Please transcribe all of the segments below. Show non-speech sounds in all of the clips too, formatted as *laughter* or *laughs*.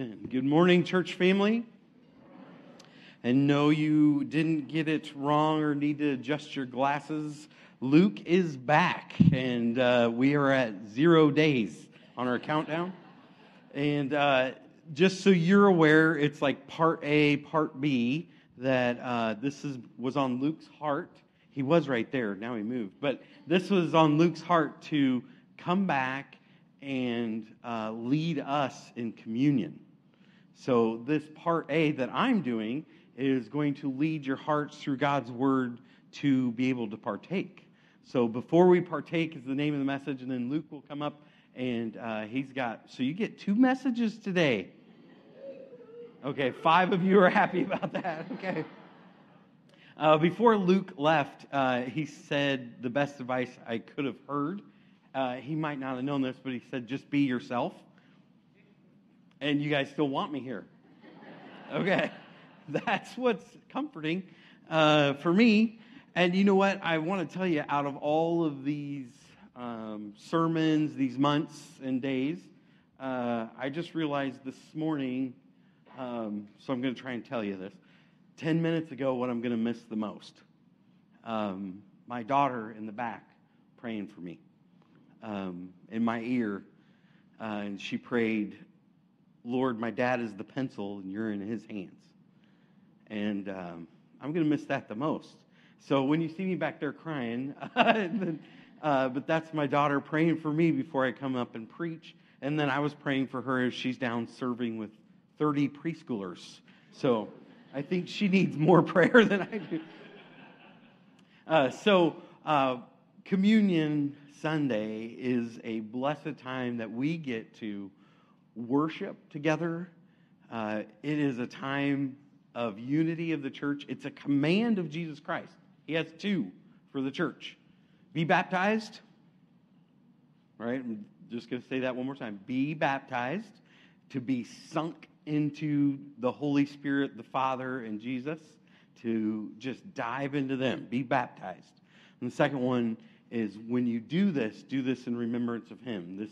Amen. Good morning, church family. And no, you didn't get it wrong or need to adjust your glasses. Luke is back, and uh, we are at zero days on our countdown. And uh, just so you're aware, it's like part A, part B, that uh, this is, was on Luke's heart. He was right there, now he moved. But this was on Luke's heart to come back and uh, lead us in communion. So, this part A that I'm doing is going to lead your hearts through God's word to be able to partake. So, before we partake is the name of the message, and then Luke will come up and uh, he's got, so you get two messages today. Okay, five of you are happy about that. *laughs* Okay. Uh, before Luke left, uh, he said the best advice I could have heard uh, he might not have known this, but he said, just be yourself. And you guys still want me here. Okay. *laughs* That's what's comforting uh, for me. And you know what? I want to tell you, out of all of these um, sermons, these months and days, uh, I just realized this morning, um, so I'm going to try and tell you this. 10 minutes ago, what I'm going to miss the most. Um, my daughter in the back praying for me um, in my ear, uh, and she prayed, Lord, my dad is the pencil, and you're in his hands. And um, I'm going to miss that the most. So when you see me back there crying, *laughs* uh, but that's my daughter praying for me before I come up and preach. And then I was praying for her as she's down serving with 30 preschoolers. So I think she needs more *laughs* prayer than I do. Uh, so, uh, communion Sunday is a blessed time that we get to worship together. Uh, it is a time of unity of the church. It's a command of Jesus Christ. He has two for the church be baptized. Right? I'm just going to say that one more time. Be baptized, to be sunk into the Holy Spirit, the Father, and Jesus, to just dive into them. Be baptized. And the second one is when you do this, do this in remembrance of him. This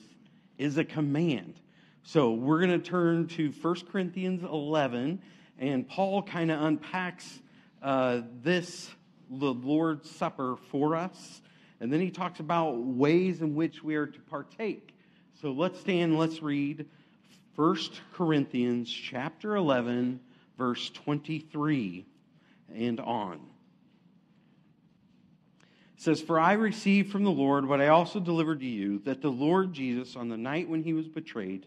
is a command. So we're going to turn to 1 Corinthians 11, and Paul kind of unpacks uh, this, the Lord's Supper, for us. And then he talks about ways in which we are to partake. So let's stand, let's read 1 Corinthians chapter 11, verse 23 and on says, For I received from the Lord what I also delivered to you, that the Lord Jesus, on the night when he was betrayed,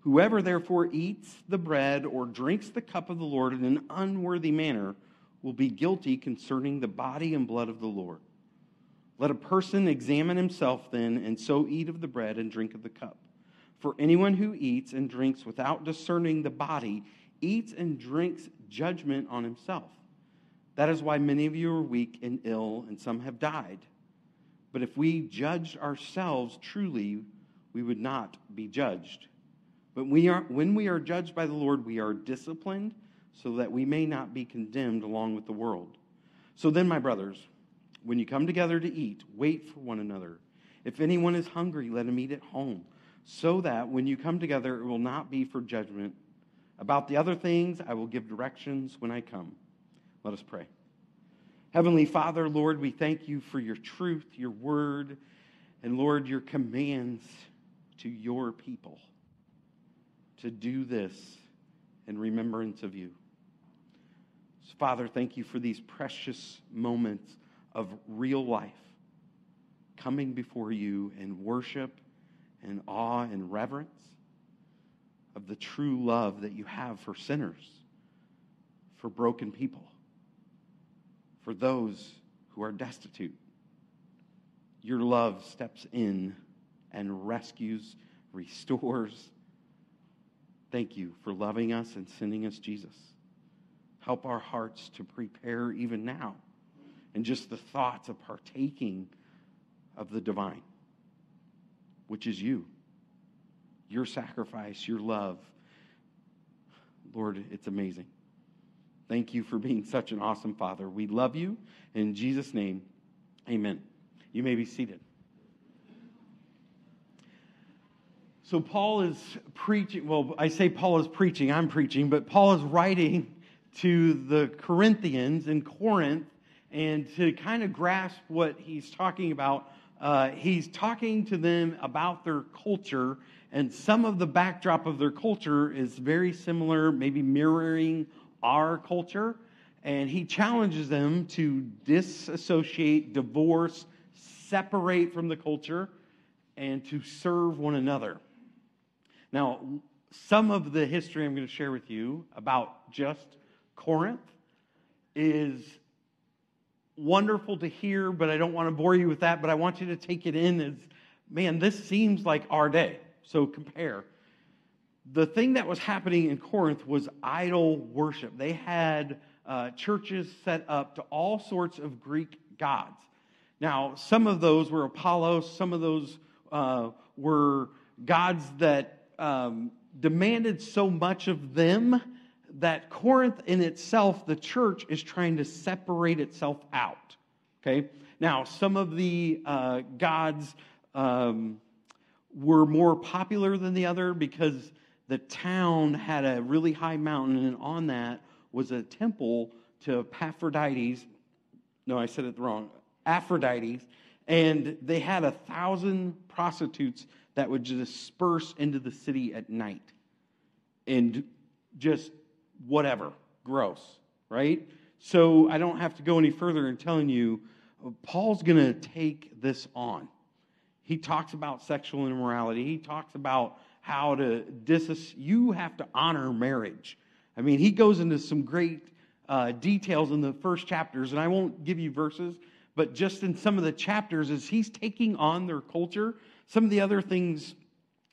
Whoever therefore eats the bread or drinks the cup of the Lord in an unworthy manner will be guilty concerning the body and blood of the Lord. Let a person examine himself then, and so eat of the bread and drink of the cup. For anyone who eats and drinks without discerning the body eats and drinks judgment on himself. That is why many of you are weak and ill, and some have died. But if we judged ourselves truly, we would not be judged. But we are, when we are judged by the Lord, we are disciplined so that we may not be condemned along with the world. So then, my brothers, when you come together to eat, wait for one another. If anyone is hungry, let him eat at home, so that when you come together, it will not be for judgment. About the other things, I will give directions when I come. Let us pray. Heavenly Father, Lord, we thank you for your truth, your word, and Lord, your commands to your people to do this in remembrance of you. So, Father, thank you for these precious moments of real life coming before you in worship and awe and reverence of the true love that you have for sinners, for broken people for those who are destitute. Your love steps in and rescues, restores, Thank you for loving us and sending us Jesus. Help our hearts to prepare even now and just the thoughts of partaking of the divine, which is you, your sacrifice, your love. Lord, it's amazing. Thank you for being such an awesome Father. We love you. In Jesus' name, amen. You may be seated. So, Paul is preaching. Well, I say Paul is preaching, I'm preaching, but Paul is writing to the Corinthians in Corinth and to kind of grasp what he's talking about. Uh, he's talking to them about their culture, and some of the backdrop of their culture is very similar, maybe mirroring our culture. And he challenges them to disassociate, divorce, separate from the culture, and to serve one another. Now, some of the history I'm going to share with you about just Corinth is wonderful to hear, but I don't want to bore you with that. But I want you to take it in as, man, this seems like our day. So compare. The thing that was happening in Corinth was idol worship. They had uh, churches set up to all sorts of Greek gods. Now, some of those were Apollos, some of those uh, were gods that um, demanded so much of them that Corinth in itself, the church, is trying to separate itself out. Okay? Now, some of the uh, gods um, were more popular than the other because the town had a really high mountain, and on that was a temple to Epaphrodites. No, I said it wrong. Aphrodites. And they had a thousand prostitutes that would disperse into the city at night and just whatever, gross, right? So I don't have to go any further in telling you, Paul's going to take this on. He talks about sexual immorality. He talks about how to dis. You have to honor marriage. I mean, he goes into some great uh, details in the first chapters, and I won't give you verses, but just in some of the chapters, as he's taking on their culture, some of the other things,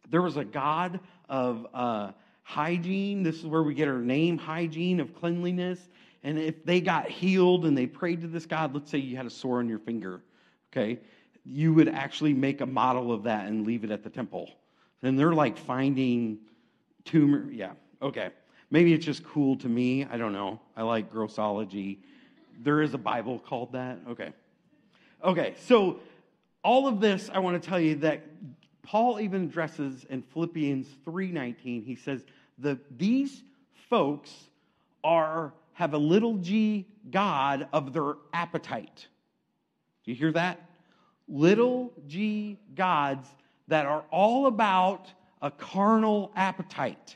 there was a God of uh, hygiene. This is where we get our name, hygiene of cleanliness. And if they got healed and they prayed to this God, let's say you had a sore on your finger, okay, you would actually make a model of that and leave it at the temple. And they're like finding tumor. Yeah, okay. Maybe it's just cool to me. I don't know. I like grossology. There is a Bible called that. Okay. Okay, so all of this, I want to tell you that Paul even addresses in Philippians 3:19. He says, the, these folks are have a little g God of their appetite. Do you hear that? Little g gods that are all about a carnal appetite.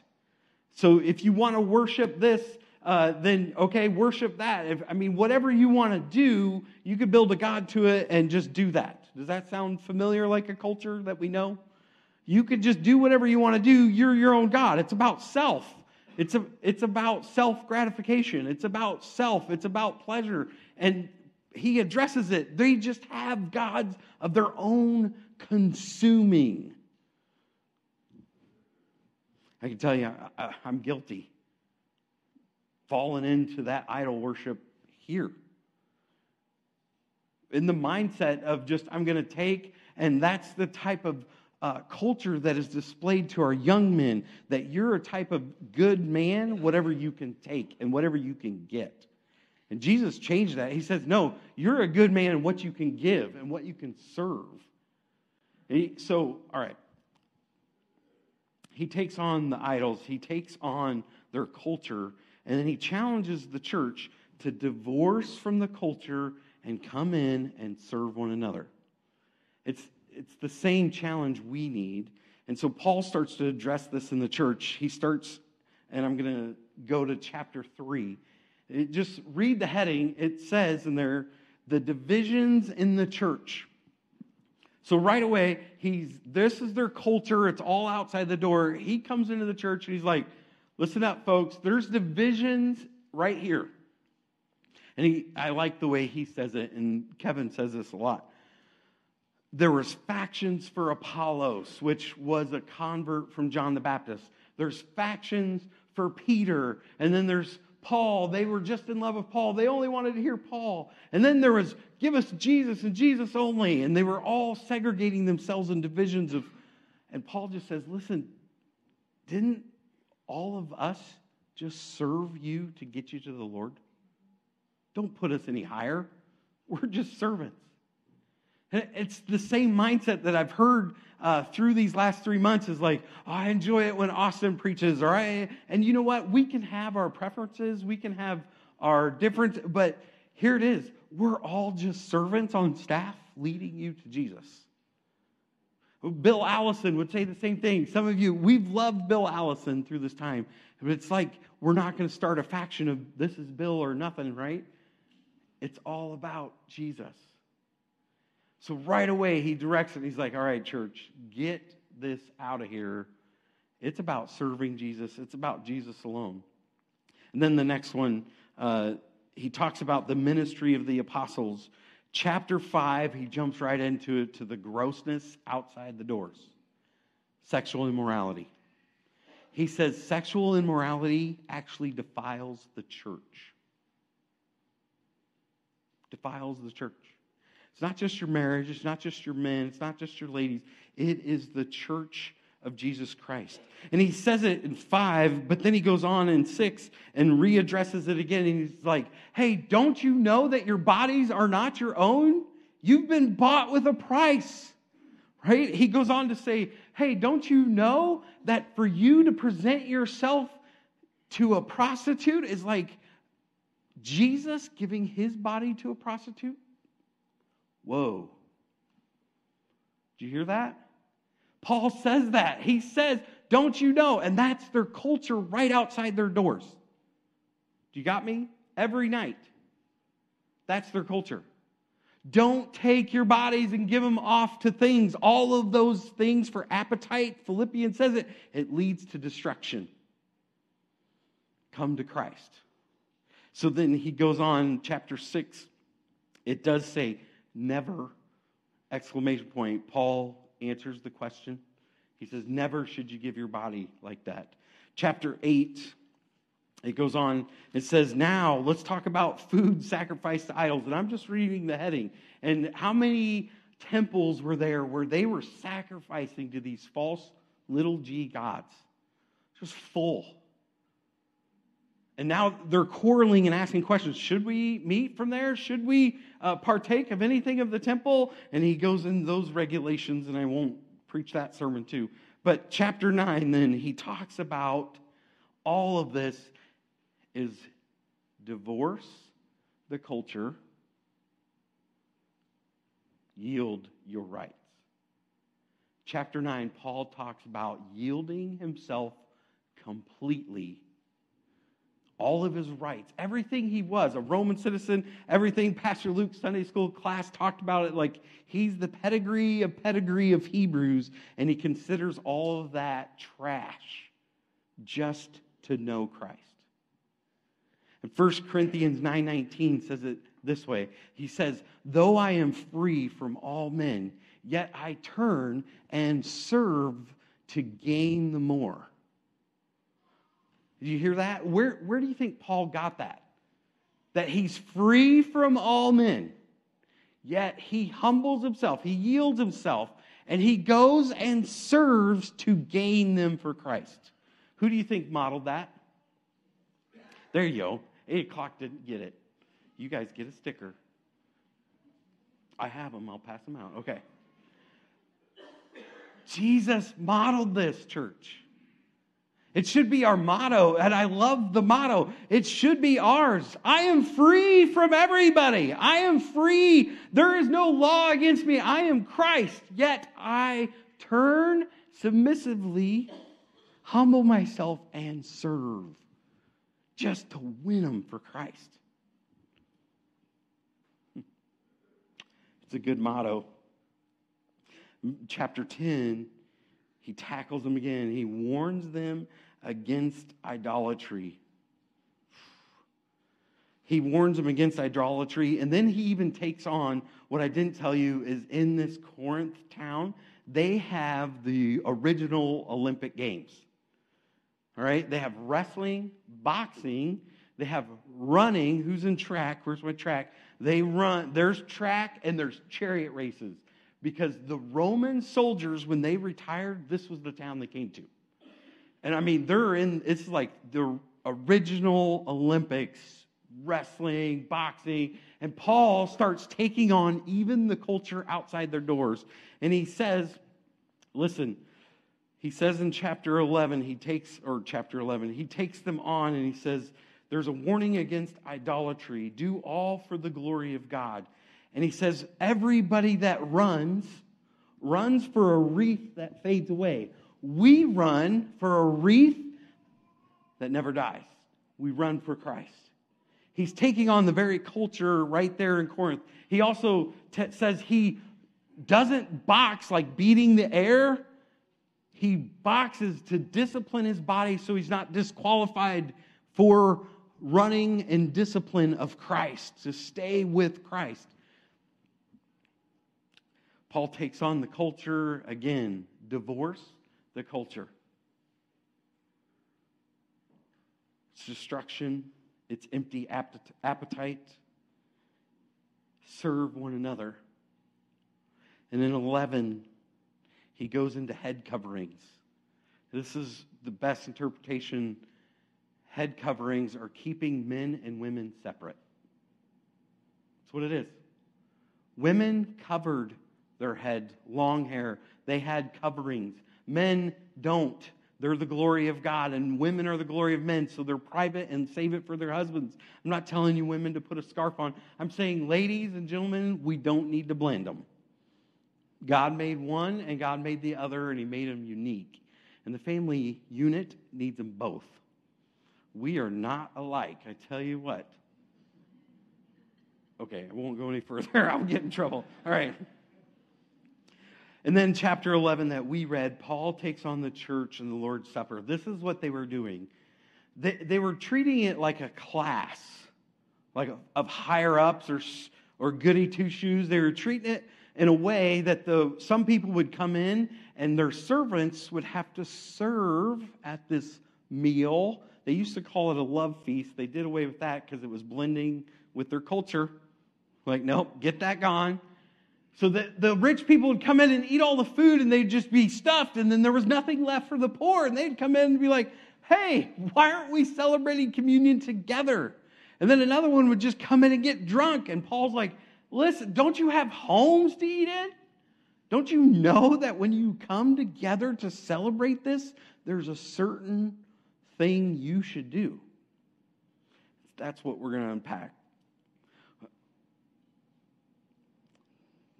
So if you want to worship this, uh, then okay, worship that. If, I mean, whatever you want to do, you could build a God to it and just do that. Does that sound familiar like a culture that we know? You could just do whatever you want to do. You're your own God. It's about self. It's, a, it's about self gratification. It's about self. It's about pleasure. And he addresses it. They just have gods of their own consuming. I can tell you, I, am guilty. Fallen into that idol worship here. In the mindset of just, I'm going to take, and that's the type of uh, culture that is displayed to our young men that you're a type of good man, whatever you can take and whatever you can get. And Jesus changed that. He says, No, you're a good man in what you can give and what you can serve. He, so, all right. He takes on the idols, he takes on their culture, and then he challenges the church to divorce from the culture and come in and serve one another. It's, it's the same challenge we need. And so Paul starts to address this in the church. He starts, and I'm going to go to chapter 3. It, just read the heading. It says in there, the divisions in the church. So right away, he's this is their culture. It's all outside the door. He comes into the church and he's like, listen up, folks, there's divisions right here. And he, I like the way he says it, and Kevin says this a lot there was factions for apollos which was a convert from john the baptist There's factions for Peter, and then there's Paul. They were just in love with Paul. They only wanted to hear Paul. And then there was, give us Jesus and Jesus only. And they were all segregating themselves in divisions of, and Paul just says, listen, didn't all of us just serve you to get you to the Lord? Don't put us any higher. We're just servants. It's the same mindset that I've heard uh, through these last three months is like, oh, I enjoy it when Austin preaches, or I, and you know what? We can have our preferences, we can have our difference, but here it is. We're all just servants on staff leading you to Jesus. Bill Allison would say the same thing. Some of you, we've loved Bill Allison through this time, but it's like we're not going to start a faction of this is Bill or nothing, right? It's all about Jesus. So right away, he directs it. He's like, All right, church, get this out of here. It's about serving Jesus, it's about Jesus alone. And then the next one, uh, he talks about the ministry of the apostles. Chapter 5, he jumps right into it to the grossness outside the doors sexual immorality. He says sexual immorality actually defiles the church. Defiles the church. It's not just your marriage, it's not just your men, it's not just your ladies. It is the church of Jesus Christ. And he says it in five, but then he goes on in six and readdresses it again. And he's like, hey, don't you know that your bodies are not your own? You've been bought with a price, right? He goes on to say, hey, don't you know that for you to present yourself to a prostitute is like Jesus giving his body to a prostitute? Whoa. Do you hear that? Paul says that. He says, Don't you know? And that's their culture right outside their doors. Do you got me? Every night. That's their culture. Don't take your bodies and give them off to things. All of those things for appetite, Philippians says it, it leads to destruction. Come to Christ. So then he goes on, chapter 6, it does say, never, exclamation point, Paul answers the question. He says, Never should you give your body like that. Chapter 8, it goes on, it says, Now let's talk about food sacrificed to idols. And I'm just reading the heading. And how many temples were there where they were sacrificing to these false little g gods? Just full. And now they're quarreling and asking questions. Should we meet from there? Should we uh, partake of anything of the temple? And he goes in those regulations, and I won't preach that sermon too. But chapter 9, then, he talks about all of this is divorce the culture, yield your rights. Chapter 9, Paul talks about yielding himself completely all of his rights, everything he was, a Roman citizen, everything Pastor Luke's Sunday school class talked about it like he's the pedigree of pedigree of Hebrews, and he considers all of that trash just to know Christ. And 1 Corinthians 9:19 says it this way. He says, "Though I am free from all men, yet I turn and serve to gain the more." Did you hear that? Where, where do you think Paul got that? That he's free from all men, yet he humbles himself, he yields himself, and he goes and serves to gain them for Christ. Who do you think modeled that? There you go. Eight o'clock didn't get it. You guys get a sticker. I have them, I'll pass them out. Okay. Jesus modeled this, church. It should be our motto, and I love the motto. It should be ours. I am free from everybody. I am free. There is no law against me. I am Christ. Yet I turn submissively, humble myself, and serve just to win them for Christ. It's a good motto. Chapter 10 he tackles them again. He warns them against idolatry. He warns them against idolatry. And then he even takes on what I didn't tell you is in this Corinth town, they have the original Olympic Games. All right, they have wrestling, boxing, they have running. Who's in track? Where's my track? They run. There's track and there's chariot races because the Roman soldiers, when they retired, this was the town they came to. And I mean, they're in, it's like the original Olympics, wrestling, boxing. And Paul starts taking on even the culture outside their doors. And he says, listen, he says in chapter 11, he takes, or chapter 11, he takes them on and he says, there's a warning against idolatry. Do all for the glory of God. And he says, everybody that runs, runs for a wreath that fades away. We run for a wreath that never dies. We run for Christ. He's taking on the very culture right there in Corinth. He also t- says he doesn't box like beating the air. He boxes to discipline his body so he's not disqualified for running in discipline of Christ, to stay with Christ. Paul takes on the culture again, divorce the culture. It's destruction, it's empty appetite. Serve one another. And in 11, he goes into head coverings. This is the best interpretation. Head coverings are keeping men and women separate. That's what it is. Women covered their head, long hair. They had coverings. Men don't. They're the glory of God, and women are the glory of men, so they're private and save it for their husbands. I'm not telling you women to put a scarf on. I'm saying, ladies and gentlemen, we don't need to blend them. God made one, and God made the other, and He made them unique. And the family unit needs them both. We are not alike, I tell you what. Okay, I won't go any further. *laughs* I'll get in trouble. All right. And then, chapter 11 that we read, Paul takes on the church and the Lord's Supper. This is what they were doing. They, they were treating it like a class, like of higher ups or, or goody two shoes. They were treating it in a way that the, some people would come in and their servants would have to serve at this meal. They used to call it a love feast. They did away with that because it was blending with their culture. Like, nope, get that gone. So that the rich people would come in and eat all the food and they'd just be stuffed, and then there was nothing left for the poor. And they'd come in and be like, hey, why aren't we celebrating communion together? And then another one would just come in and get drunk. And Paul's like, listen, don't you have homes to eat in? Don't you know that when you come together to celebrate this, there's a certain thing you should do? That's what we're going to unpack.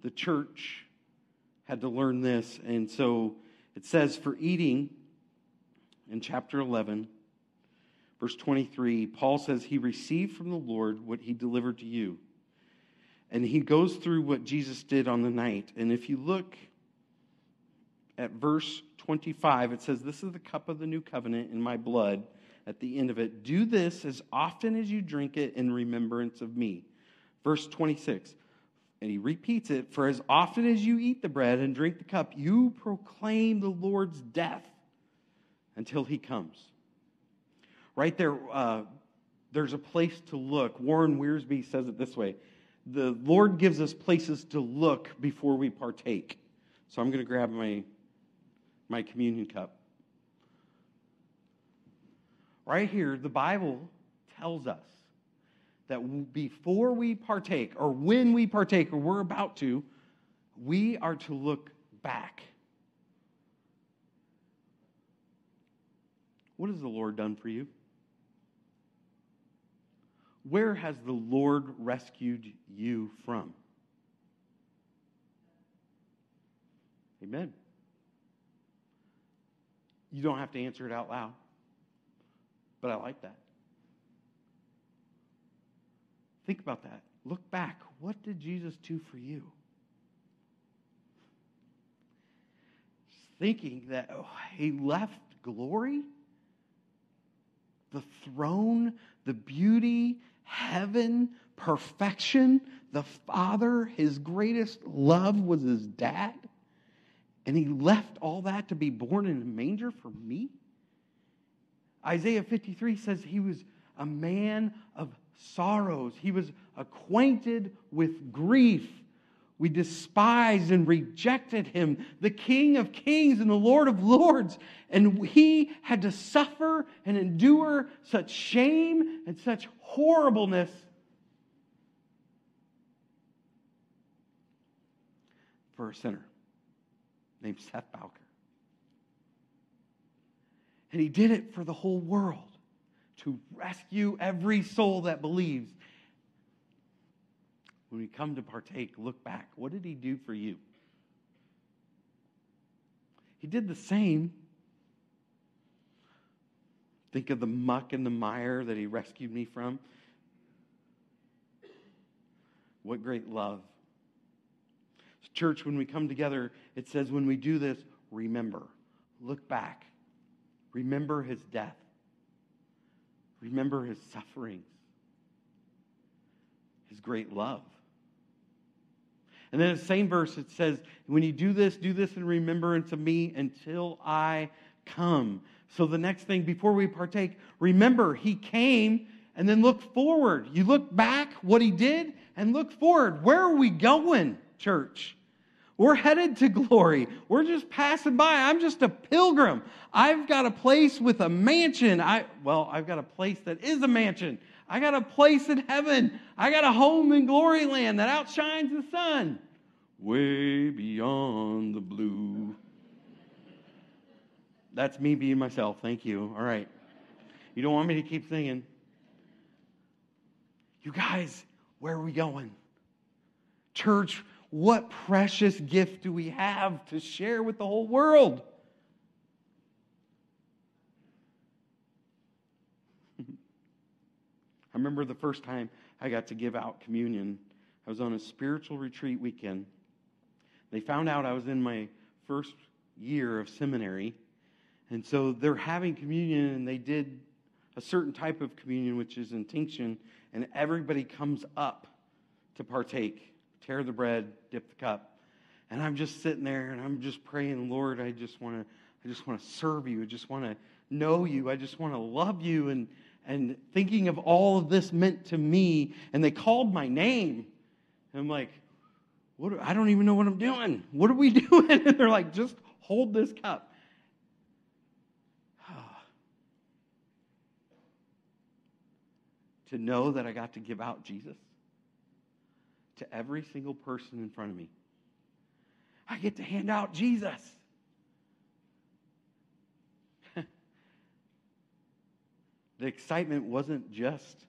The church had to learn this. And so it says, for eating in chapter 11, verse 23, Paul says, He received from the Lord what he delivered to you. And he goes through what Jesus did on the night. And if you look at verse 25, it says, This is the cup of the new covenant in my blood at the end of it. Do this as often as you drink it in remembrance of me. Verse 26 and he repeats it For as often as you eat the bread and drink the cup, you proclaim the Lord's death until he comes. Right there, uh, there's a place to look. Warren Wiersbe says it this way The Lord gives us places to look before we partake. So I'm going to grab my, my communion cup. Right here, the Bible tells us that before we partake, or when we partake, or we're about to, we are to look back. What has the Lord done for you? Where has the Lord rescued you from? Amen. You don't have to answer it out loud, but I like that. Think about that. Look back. What did Jesus do for you? Thinking that oh, he left glory, the throne, the beauty, heaven, perfection, the Father, his greatest love was his dad. And he left all that to be born in a manger for me? Isaiah 53 says he was a man of sorrows, he was acquainted with grief. We despised and rejected him, the King of kings and the Lord of lords. And he had to suffer and endure such shame and such horribleness. For a sinner named Seth Bowker. And he did it for the whole world to rescue every soul that believes. When we come to partake, look back. What did he do for you? He did the same. Think of the muck and the mire that he rescued me from. What great love. Church, when we come together, it says when we do this, remember, look back. Remember his death. Remember his sufferings, his great love. And then the same verse, it says, When you do this, do this in remembrance of me until I come. So the next thing, before we partake, remember, he came and then look forward. You look back, what he did, and look forward. Where are we going, church? We're headed to glory. We're just passing by. I'm just a pilgrim. I've got a place with a mansion. I well, I've got a place that is a mansion. I got a place in heaven. I got a home in glory land that outshines the sun. Way beyond the blue. That's me being myself. Thank you. All right. You don't want me to keep singing. You guys, where are we going? Church, what precious gift do we have to share with the whole world? *laughs* I remember the first time I got to give out communion. I was on a spiritual retreat weekend. They found out I was in my first year of seminary. And so they're having communion, and they did a certain type of communion, which is intinction, and everybody comes up to partake tear the bread, dip the cup. And I'm just sitting there and I'm just praying, Lord, I just want to I just want to serve you. I just want to know you. I just want to love you and and thinking of all of this meant to me and they called my name. And I'm like, what I don't even know what I'm doing. What are we *laughs* doing? And they're like, just hold this cup. *sighs* to know that I got to give out Jesus to every single person in front of me. I get to hand out Jesus. *laughs* the excitement wasn't just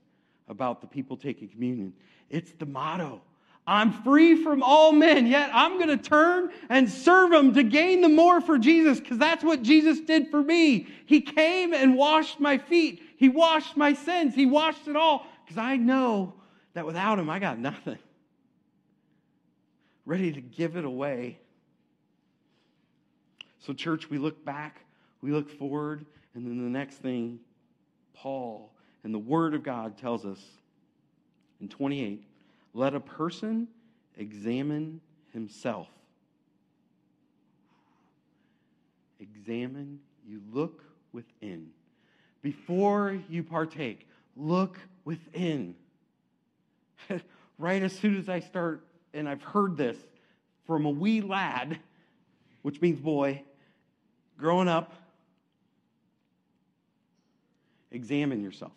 about the people taking communion, it's the motto. I'm free from all men, yet I'm going to turn and serve them to gain the more for Jesus because that's what Jesus did for me. He came and washed my feet. He washed my sins. He washed it all because I know that without him, I got nothing ready to give it away. So, church, we look back, we look forward, and then the next thing, Paul and the Word of God tells us in 28 let a person examine himself. Examine, you look within. Before you partake, look within. *laughs* right as soon as I start and I've heard this from a wee lad, which means boy, growing up, examine yourself.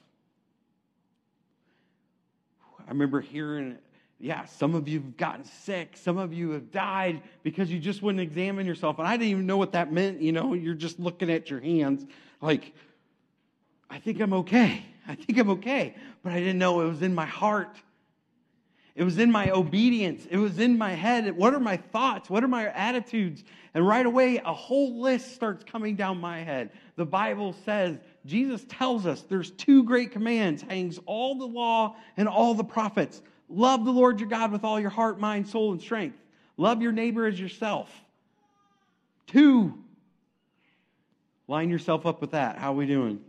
I remember hearing, yeah, some of you have gotten sick, some of you have died because you just wouldn't examine yourself. And I didn't even know what that meant. You know, you're just looking at your hands like, I think I'm okay. I think I'm okay. But I didn't know it was in my heart. It was in my obedience. It was in my head. What are my thoughts? What are my attitudes? And right away, a whole list starts coming down my head. The Bible says, Jesus tells us there's two great commands, hangs all the law and all the prophets. Love the Lord your God with all your heart, mind, soul, and strength. Love your neighbor as yourself. Two. Line yourself up with that. How are we doing?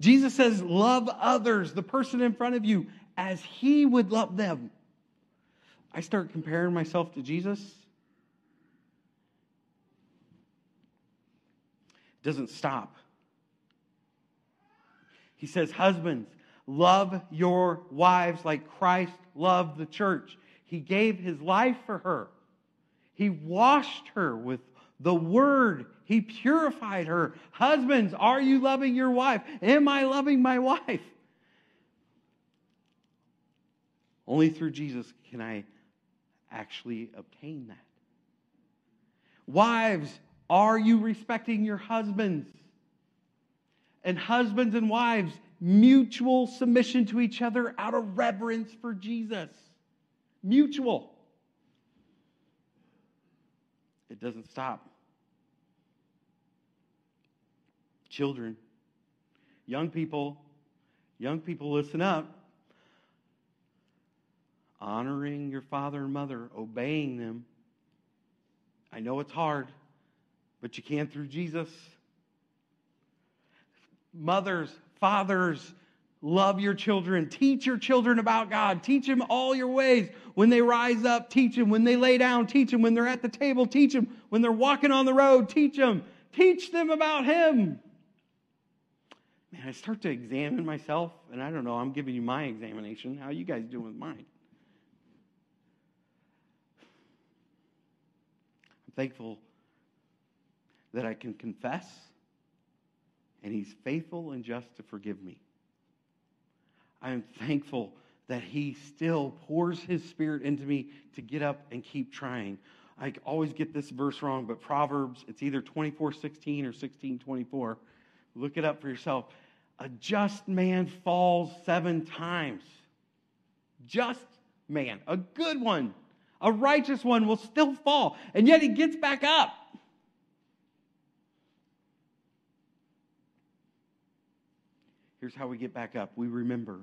Jesus says, Love others, the person in front of you, as he would love them. I start comparing myself to Jesus. It doesn't stop. He says, Husbands, love your wives like Christ loved the church. He gave his life for her. He washed her with the word. He purified her. Husbands, are you loving your wife? Am I loving my wife? Only through Jesus can I actually obtain that. Wives, are you respecting your husbands? And husbands and wives, mutual submission to each other out of reverence for Jesus. Mutual. It doesn't stop. Children, young people, young people, listen up. Honoring your father and mother, obeying them. I know it's hard, but you can through Jesus. Mothers, fathers, love your children. Teach your children about God. Teach them all your ways. When they rise up, teach them. When they lay down, teach them. When they're at the table, teach them. When they're walking on the road, teach them. Teach them about Him. Man, I start to examine myself, and I don't know, I'm giving you my examination. How you guys doing with mine? Thankful that I can confess and he's faithful and just to forgive me. I am thankful that he still pours his spirit into me to get up and keep trying. I always get this verse wrong, but Proverbs, it's either 24 16 or 16 24. Look it up for yourself. A just man falls seven times. Just man, a good one, a righteous one will still fall, and yet he gets back up. Here's how we get back up. We remember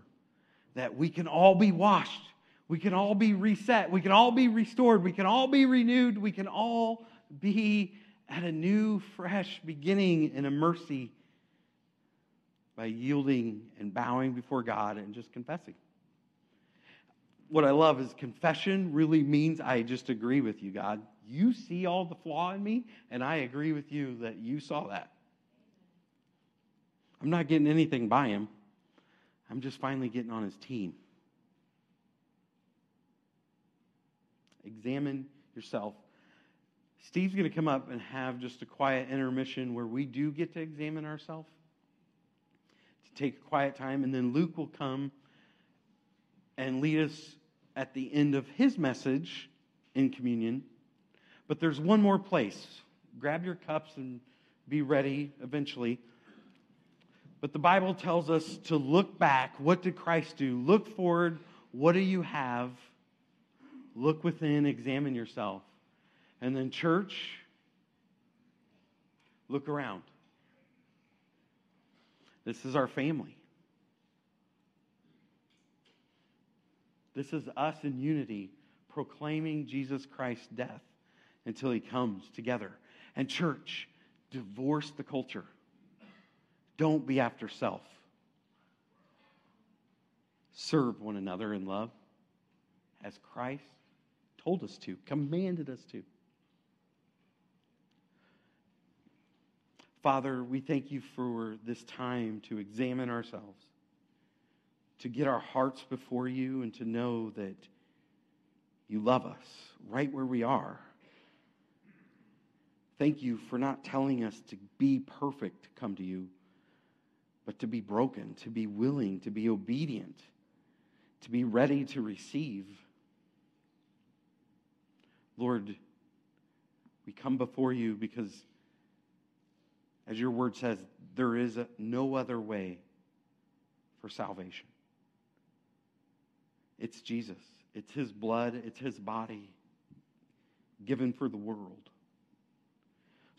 that we can all be washed, we can all be reset, we can all be restored, we can all be renewed, we can all be at a new, fresh beginning in a mercy by yielding and bowing before God and just confessing. What I love is confession really means I just agree with you, God. You see all the flaw in me, and I agree with you that you saw that. I'm not getting anything by him. I'm just finally getting on his team. Examine yourself. Steve's going to come up and have just a quiet intermission where we do get to examine ourselves, to take a quiet time, and then Luke will come and lead us at the end of his message in communion. But there's one more place. Grab your cups and be ready eventually. But the Bible tells us to look back. What did Christ do? Look forward. What do you have? Look within, examine yourself. And then, church, look around. This is our family. This is us in unity proclaiming Jesus Christ's death until he comes together. And, church, divorce the culture. Don't be after self. Serve one another in love as Christ told us to, commanded us to. Father, we thank you for this time to examine ourselves, to get our hearts before you, and to know that you love us right where we are. Thank you for not telling us to be perfect to come to you but to be broken, to be willing, to be obedient, to be ready to receive. Lord, we come before you because, as your word says, there is no other way for salvation. It's Jesus, it's his blood, it's his body given for the world.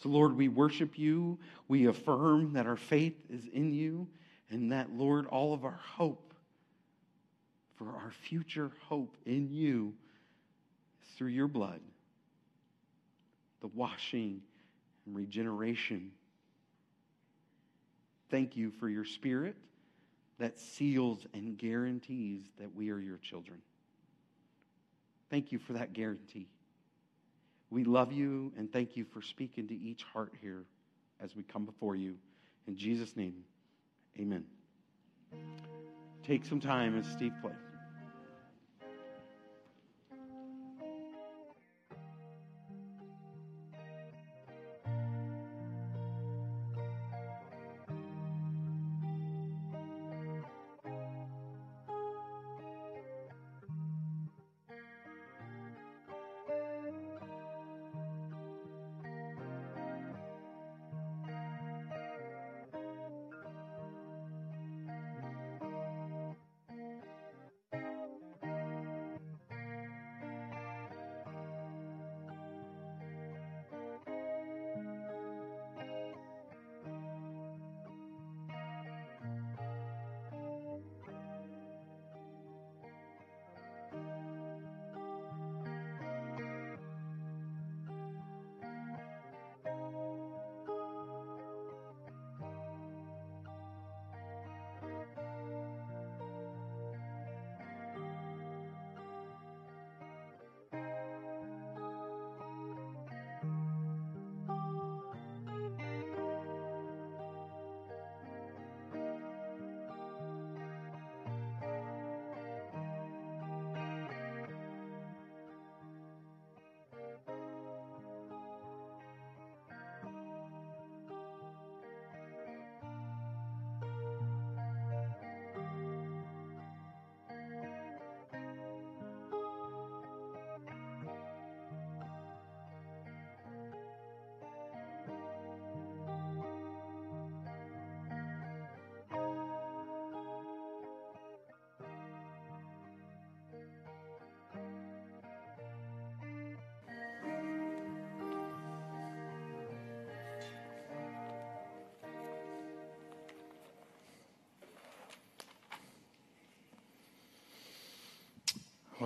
So, Lord, we worship you. We affirm that our faith is in you, and that, Lord, all of our hope for our future hope in you is through your blood, the washing and regeneration. Thank you for your spirit that seals and guarantees that we are your children. Thank you for that guarantee. We love you and thank you for speaking to each heart here as we come before you. In Jesus' name, amen. take some time as Steve plays.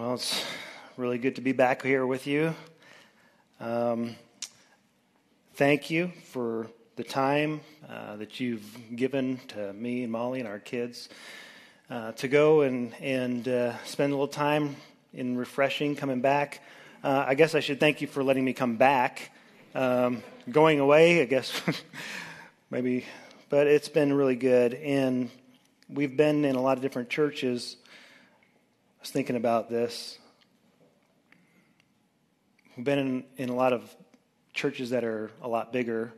Well, it's really good to be back here with you. Um, thank you for the time uh, that you've given to me and Molly and our kids uh, to go and, and uh, spend a little time in refreshing, coming back. Uh, I guess I should thank you for letting me come back. Um, going away, I guess, *laughs* maybe, but it's been really good. And we've been in a lot of different churches I was thinking about this. We've been in, in a lot of churches that are a lot bigger,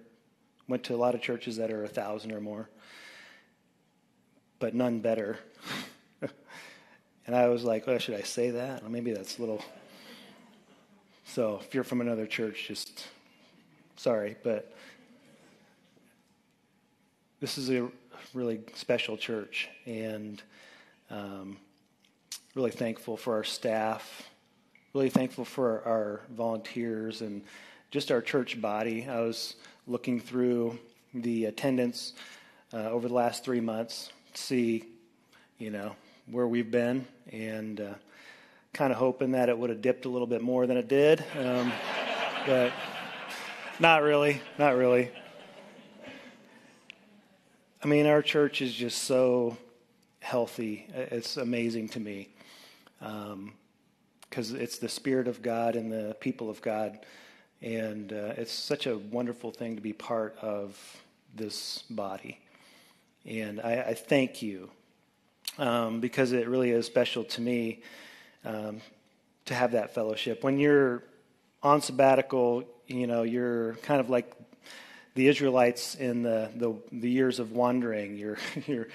went to a lot of churches that are a thousand or more, but none better. *laughs* and I was like, oh, should I say that? Well, maybe that's a little. So if you're from another church, just sorry, but this is a really special church, and um, really thankful for our staff, really thankful for our volunteers and just our church body. I was looking through the attendance uh, over the last three months to see, you know, where we've been and uh, kind of hoping that it would have dipped a little bit more than it did. Um, *laughs* but not really, not really. I mean, our church is just so healthy. It's amazing to me because um, it's the Spirit of God and the people of God. And uh, it's such a wonderful thing to be part of this body. And I, I thank you um, because it really is special to me um, to have that fellowship. When you're on sabbatical, you know, you're kind of like the Israelites in the, the, the years of wandering. *laughs* You're, you're,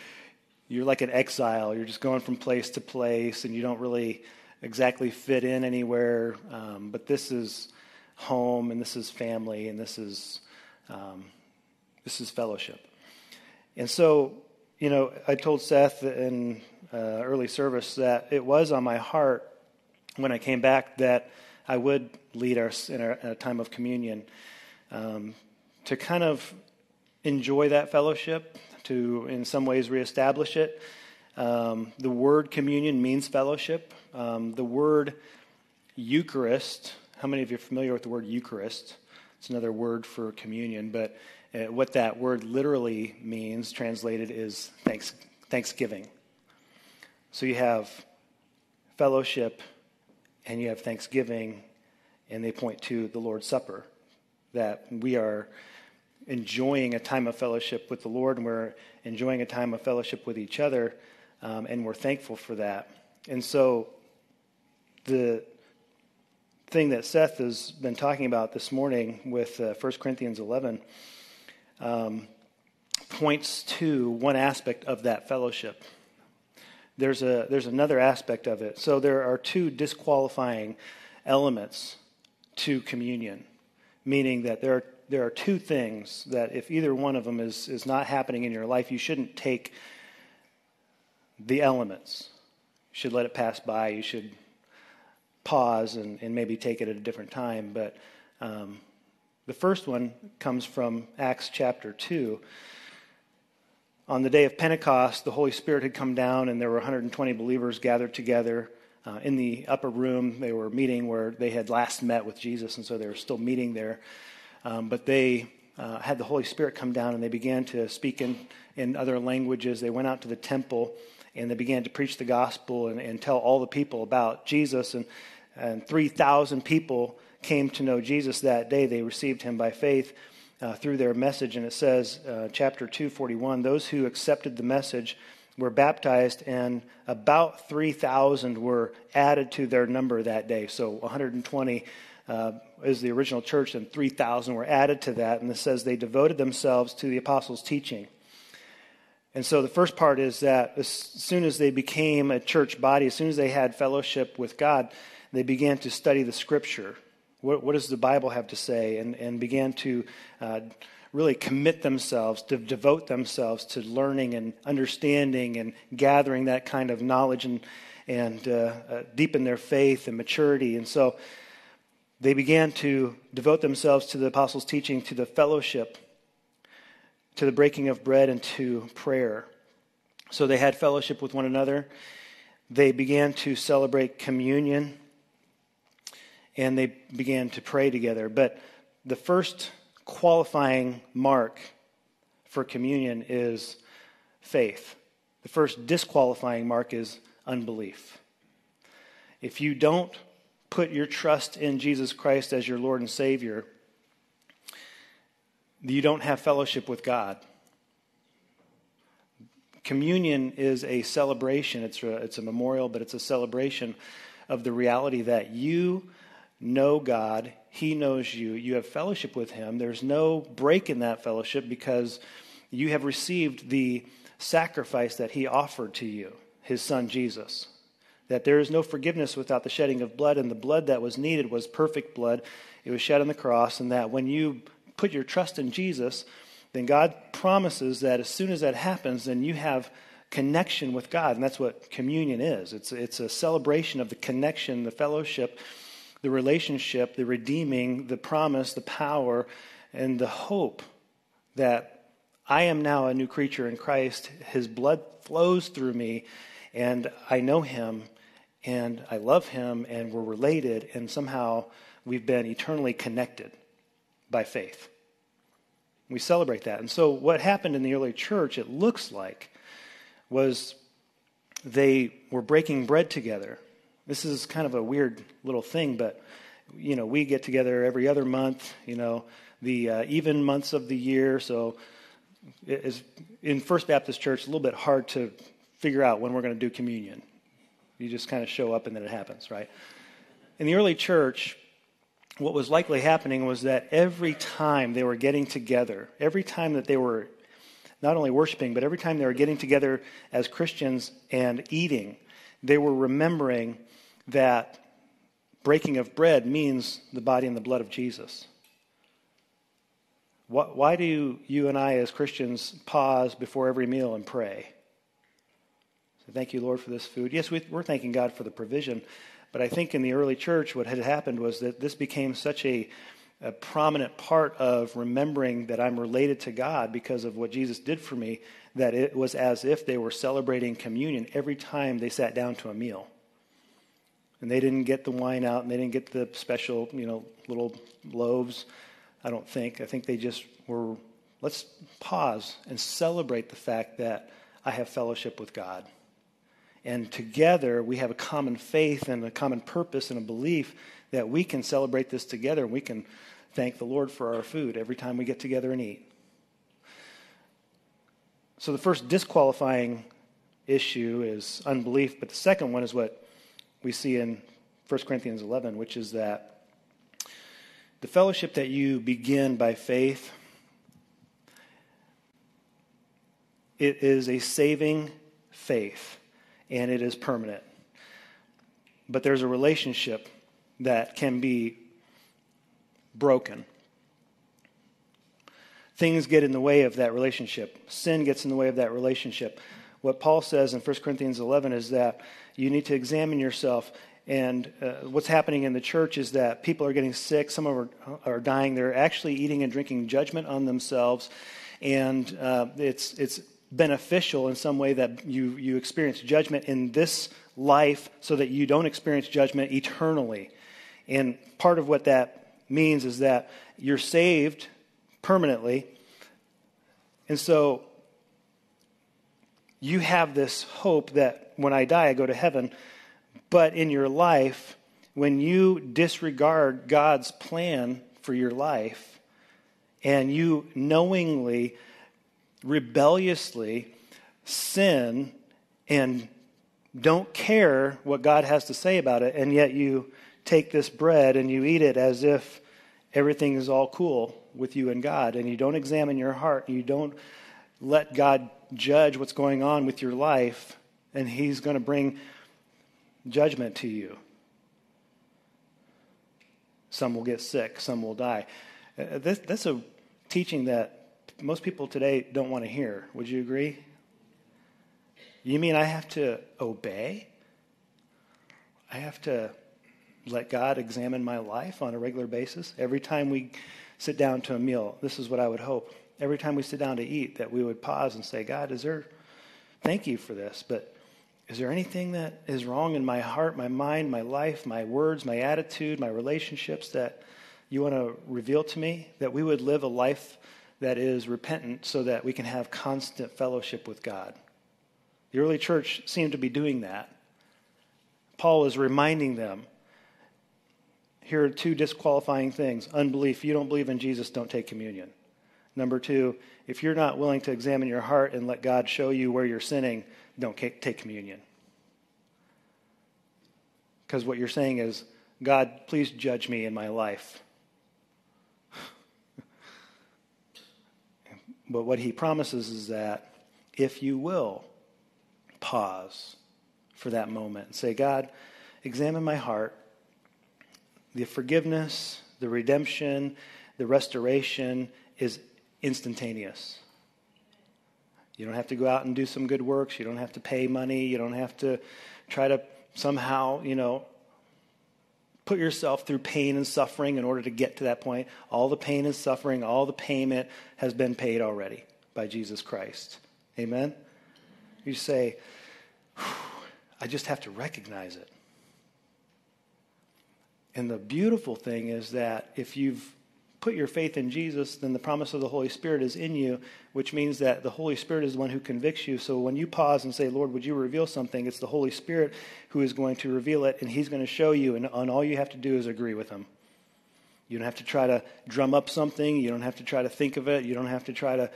you're like an exile. You're just going from place to place, and you don't really exactly fit in anywhere. Um, but this is home, and this is family, and this is um, this is fellowship. And so, you know, I told Seth in uh, early service that it was on my heart when I came back that I would lead us in, in a time of communion um, to kind of enjoy that fellowship, to, in some ways, reestablish it. Um, the word communion means fellowship. Um, the word Eucharist, how many of you are familiar with the word Eucharist? It's another word for communion, but uh, what that word literally means, translated, is thanks, thanksgiving. So you have fellowship and you have thanksgiving, and they point to the Lord's Supper, that we are enjoying a time of fellowship with the Lord and we're enjoying a time of fellowship with each other um, and we're thankful for that. And so, the thing that Seth has been talking about this morning with uh, 1 Corinthians 11 um, points to one aspect of that fellowship. There's, a, there's another aspect of it. So there are two disqualifying elements to communion, meaning that there are, there are two things that if either one of them is, is not happening in your life, you shouldn't take the elements. You should let it pass by. You should pause and, and maybe take it at a different time. But um, the first one comes from Acts chapter 2 on the day of Pentecost, the Holy Spirit had come down, and there were 120 believers gathered together uh, in the upper room. They were meeting where they had last met with Jesus, and so they were still meeting there. Um, but they uh, had the Holy Spirit come down, and they began to speak in, in other languages. They went out to the temple, and they began to preach the gospel and, and tell all the people about Jesus. And, and 3,000 people came to know Jesus that day. They received him by faith uh, through their message. And it says, uh, chapter 241, those who accepted the message were baptized, and about 3,000 were added to their number that day. So 120 uh, is the original church, and 3,000 were added to that. And it says they devoted themselves to the apostles' teaching. And so the first part is that as soon as they became a church body, as soon as they had fellowship with God, they began to study the scripture. What, what does the Bible have to say? And, and began to uh, really commit themselves, to devote themselves to learning and understanding and gathering that kind of knowledge and, and uh, uh, deepen their faith and maturity. And so they began to devote themselves to the apostles' teaching, to the fellowship, to the breaking of bread, and to prayer. So they had fellowship with one another. They began to celebrate communion and they began to pray together. But the first qualifying mark for communion is faith. The first disqualifying mark is unbelief. If you don't put your trust in Jesus Christ as your Lord and Savior, you don't have fellowship with God. Communion is a celebration, it's a, it's a memorial, but it's a celebration of the reality that you know God, He knows you, you have fellowship with Him. There's no break in that fellowship because you have received the sacrifice that He offered to you, His Son Jesus. That there is no forgiveness without the shedding of blood, and the blood that was needed was perfect blood. It was shed on the cross, and that when you put your trust in Jesus, then God promises that as soon as that happens, then you have connection with God. And that's what communion is it's, it's a celebration of the connection, the fellowship the relationship, the redeeming, the promise, the power, and the hope that I am now a new creature in Christ. His blood flows through me, and I know him, and I love him, and we're related, and somehow we've been eternally connected by faith. We celebrate that. And so, what happened in the early church, it looks like, was they were breaking bread together. This is kind of a weird little thing, but you know, we get together every other month, you know, the uh, even months of the year. So is in First Baptist Church, a little bit hard to figure out when we're going to do communion. You just kind of show up and then it happens, right? In the early church, what was likely happening was that every time they were getting together, every time that they were not only worshiping, but every time they were getting together as Christians and eating, they were remembering that breaking of bread means the body and the blood of Jesus. Why do you and I, as Christians, pause before every meal and pray? So thank you, Lord, for this food. Yes, we're thanking God for the provision, but I think in the early church, what had happened was that this became such a, a prominent part of remembering that I'm related to God because of what Jesus did for me that it was as if they were celebrating communion every time they sat down to a meal and they didn't get the wine out and they didn't get the special, you know, little loaves. I don't think. I think they just were, let's pause and celebrate the fact that I have fellowship with God. And together we have a common faith and a common purpose and a belief that we can celebrate this together and we can thank the Lord for our food every time we get together and eat. So the first disqualifying issue is unbelief, but the second one is what we see in 1 Corinthians 11, which is that the fellowship that you begin by faith it is a saving faith and it is permanent. But there's a relationship that can be broken. Things get in the way of that relationship. Sin gets in the way of that relationship. What Paul says in 1 Corinthians 11 is that you need to examine yourself. And uh, what's happening in the church is that people are getting sick, some are, are dying. They're actually eating and drinking judgment on themselves. And uh, it's, it's beneficial in some way that you, you experience judgment in this life so that you don't experience judgment eternally. And part of what that means is that you're saved permanently. And so you have this hope that when I die, I go to heaven. But in your life, when you disregard God's plan for your life and you knowingly rebelliously sin and don't care what God has to say about it, and yet you take this bread and you eat it as if everything is all cool with you and God, and you don't examine your heart, you don't let God judge what's going on with your life, and He's going to bring judgment to you. Some will get sick, some will die. Uh, that's a teaching that most people today don't want to hear. Would you agree? You mean I have to obey? I have to let God examine my life on a regular basis? Every time we sit down to a meal, this is what I would hope. Every time we sit down to eat, that we would pause and say, God, is there, thank you for this, but is there anything that is wrong in my heart, my mind, my life, my words, my attitude, my relationships that you want to reveal to me? That we would live a life that is repentant so that we can have constant fellowship with God. The early church seemed to be doing that. Paul is reminding them here are two disqualifying things unbelief. You don't believe in Jesus, don't take communion. Number two, if you're not willing to examine your heart and let God show you where you're sinning, don't take communion. Because what you're saying is, God, please judge me in my life. But what he promises is that if you will pause for that moment and say, God, examine my heart, the forgiveness, the redemption, the restoration is instantaneous. You don't have to go out and do some good works. You don't have to pay money. You don't have to try to somehow, you know, put yourself through pain and suffering in order to get to that point. All the pain and suffering, all the payment has been paid already by Jesus Christ. Amen? You say, I just have to recognize it. And the beautiful thing is that if you've put your faith in Jesus, then the promise of the Holy Spirit is in you, which means that the Holy Spirit is the one who convicts you. So when you pause and say, Lord, would you reveal something? It's the Holy Spirit who is going to reveal it, and He's going to show you, and, and all you have to do is agree with Him. You don't have to try to drum up something. You don't have to try to think of it. You don't have to try to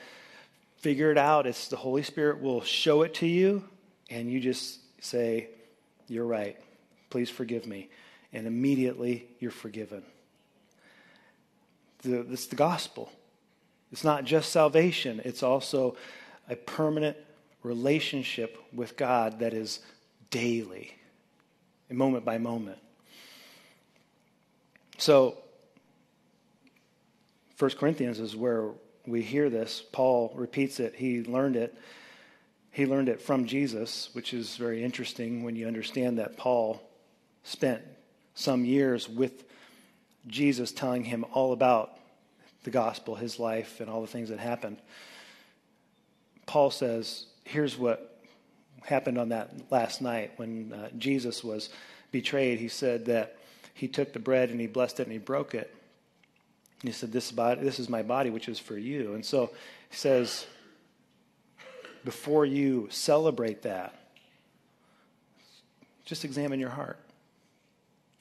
figure it out. It's the Holy Spirit will show it to you, and you just say, You're right. Please forgive me. And immediately you're forgiven the, it's the gospel. It's not just salvation, it's also a permanent relationship with God that is daily, moment by moment. So, 1 Corinthians is where we hear this. Paul repeats it. He learned it. He learned it from Jesus, which is very interesting when you understand that Paul spent some years with Jesus telling him all about the gospel, his life, and all the things that happened. Paul says, here's what happened on that last night when uh, Jesus was betrayed. He said that he took the bread and he blessed it and he broke it. And he said, this, body, this is my body, which is for you. And so he says, before you celebrate that, just examine your heart.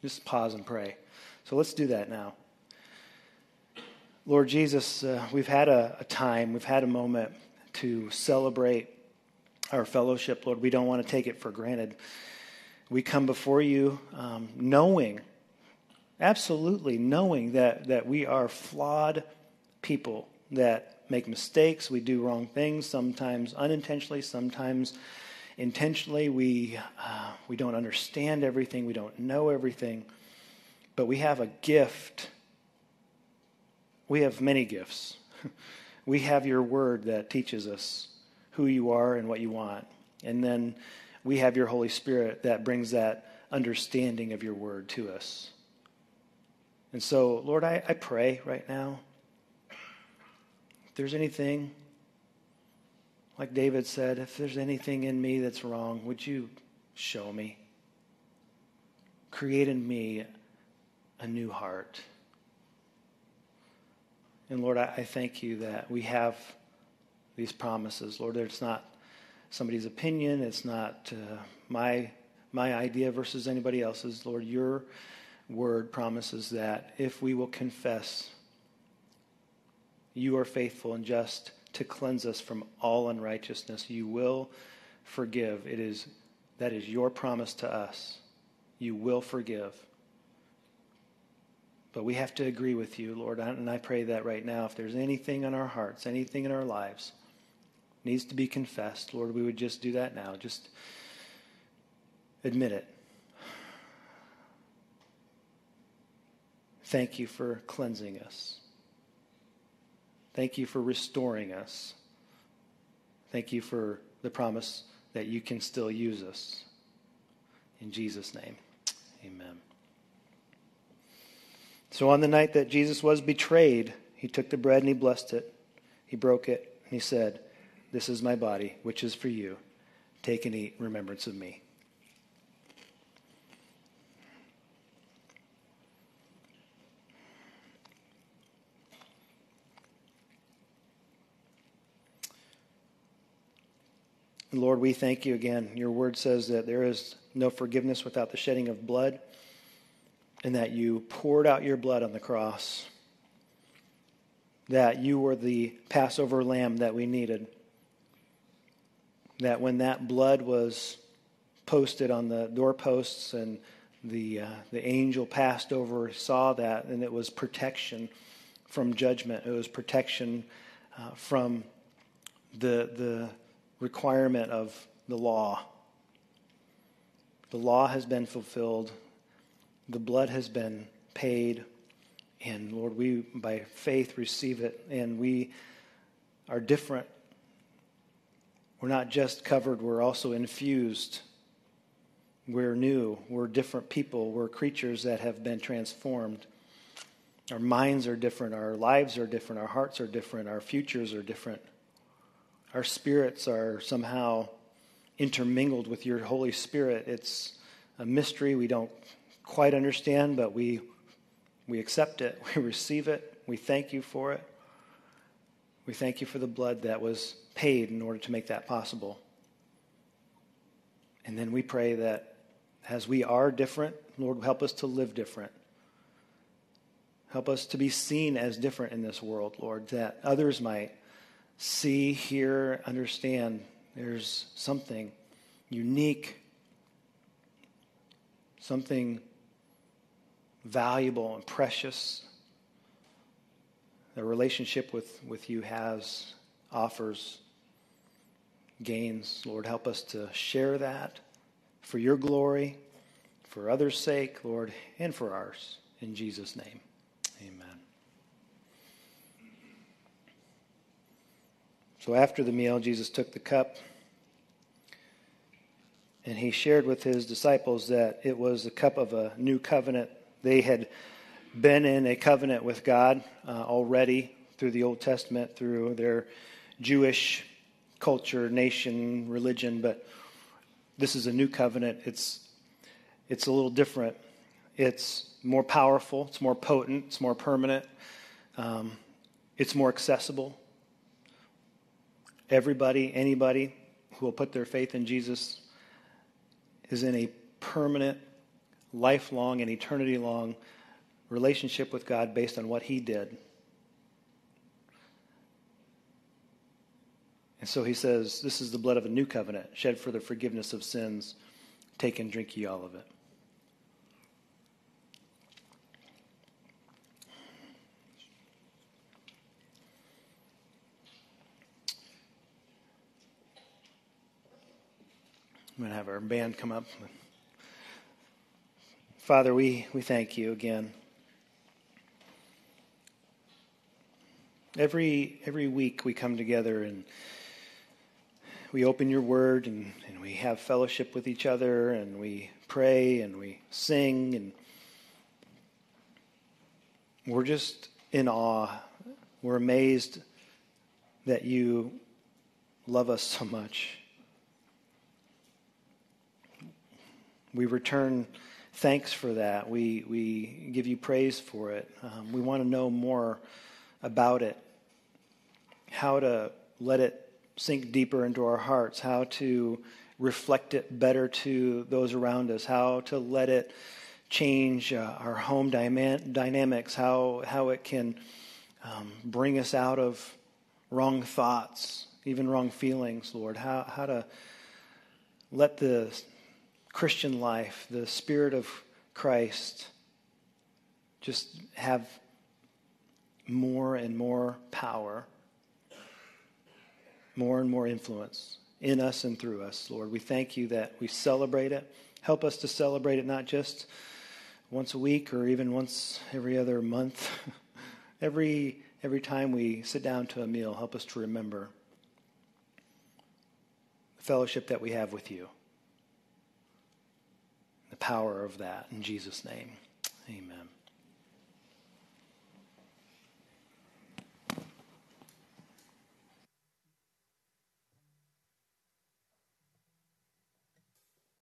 Just pause and pray. So let's do that now. Lord Jesus, uh, we've had a, a time, we've had a moment to celebrate our fellowship, Lord. We don't want to take it for granted. We come before you um, knowing, absolutely knowing that, that we are flawed people that make mistakes, we do wrong things, sometimes unintentionally, sometimes intentionally. We, uh, we don't understand everything, we don't know everything, but we have a gift. We have many gifts. *laughs* we have your word that teaches us who you are and what you want. And then we have your Holy Spirit that brings that understanding of your word to us. And so, Lord, I, I pray right now if there's anything, like David said, if there's anything in me that's wrong, would you show me? Create in me a new heart. And Lord, I, I thank you that we have these promises. Lord, it's not somebody's opinion, it's not uh, my, my idea versus anybody else's. Lord, your word promises that if we will confess, you are faithful and just to cleanse us from all unrighteousness. You will forgive. It is that is your promise to us. You will forgive. But we have to agree with you, Lord. And I pray that right now, if there's anything in our hearts, anything in our lives needs to be confessed, Lord, we would just do that now. Just admit it. Thank you for cleansing us. Thank you for restoring us. Thank you for the promise that you can still use us. In Jesus' name, amen. So on the night that Jesus was betrayed, he took the bread and he blessed it. He broke it and he said, This is my body, which is for you. Take and eat in remembrance of me. Lord, we thank you again. Your word says that there is no forgiveness without the shedding of blood and that you poured out your blood on the cross, that you were the Passover lamb that we needed, that when that blood was posted on the doorposts and the, uh, the angel passed over, saw that, and it was protection from judgment. It was protection uh, from the, the requirement of the law. The law has been fulfilled the blood has been paid. And Lord, we by faith receive it. And we are different. We're not just covered, we're also infused. We're new. We're different people. We're creatures that have been transformed. Our minds are different. Our lives are different. Our hearts are different. Our futures are different. Our spirits are somehow intermingled with your Holy Spirit. It's a mystery we don't quite understand, but we, we accept it, *laughs* we receive it, we thank you for it. We thank you for the blood that was paid in order to make that possible. And then we pray that as we are different, Lord, help us to live different. Help us to be seen as different in this world, Lord, that others might see, hear, understand there's something unique, something valuable and precious the relationship with, with you has, offers, gains. Lord, help us to share that for your glory, for others' sake, Lord, and for ours. In Jesus' name, amen. So after the meal, Jesus took the cup and he shared with his disciples that it was the cup of a new covenant they had been in a covenant with God uh, already through the Old Testament, through their Jewish culture, nation, religion, but this is a new covenant. It's, it's a little different. It's more powerful, it's more potent, it's more permanent, um, it's more accessible. Everybody, anybody who will put their faith in Jesus is in a permanent lifelong and eternity long relationship with God based on what He did. And so he says, This is the blood of a new covenant, shed for the forgiveness of sins. Take and drink ye all of it. I'm going to have our band come up. Father, we, we thank you again. Every, every week we come together and we open your word and, and we have fellowship with each other and we pray and we sing and we're just in awe. We're amazed that you love us so much. We return thanks for that. We, we give you praise for it. Um, we want to know more about it, how to let it sink deeper into our hearts, how to reflect it better to those around us, how to let it change uh, our home dyma- dynamics, how, how it can um, bring us out of wrong thoughts, even wrong feelings, Lord, how, how to let the Christian life, the Spirit of Christ, just have more and more power, more and more influence in us and through us, Lord. We thank you that we celebrate it. Help us to celebrate it not just once a week or even once every other month. *laughs* every every time we sit down to a meal, help us to remember the fellowship that we have with you power of that. In Jesus' name, amen.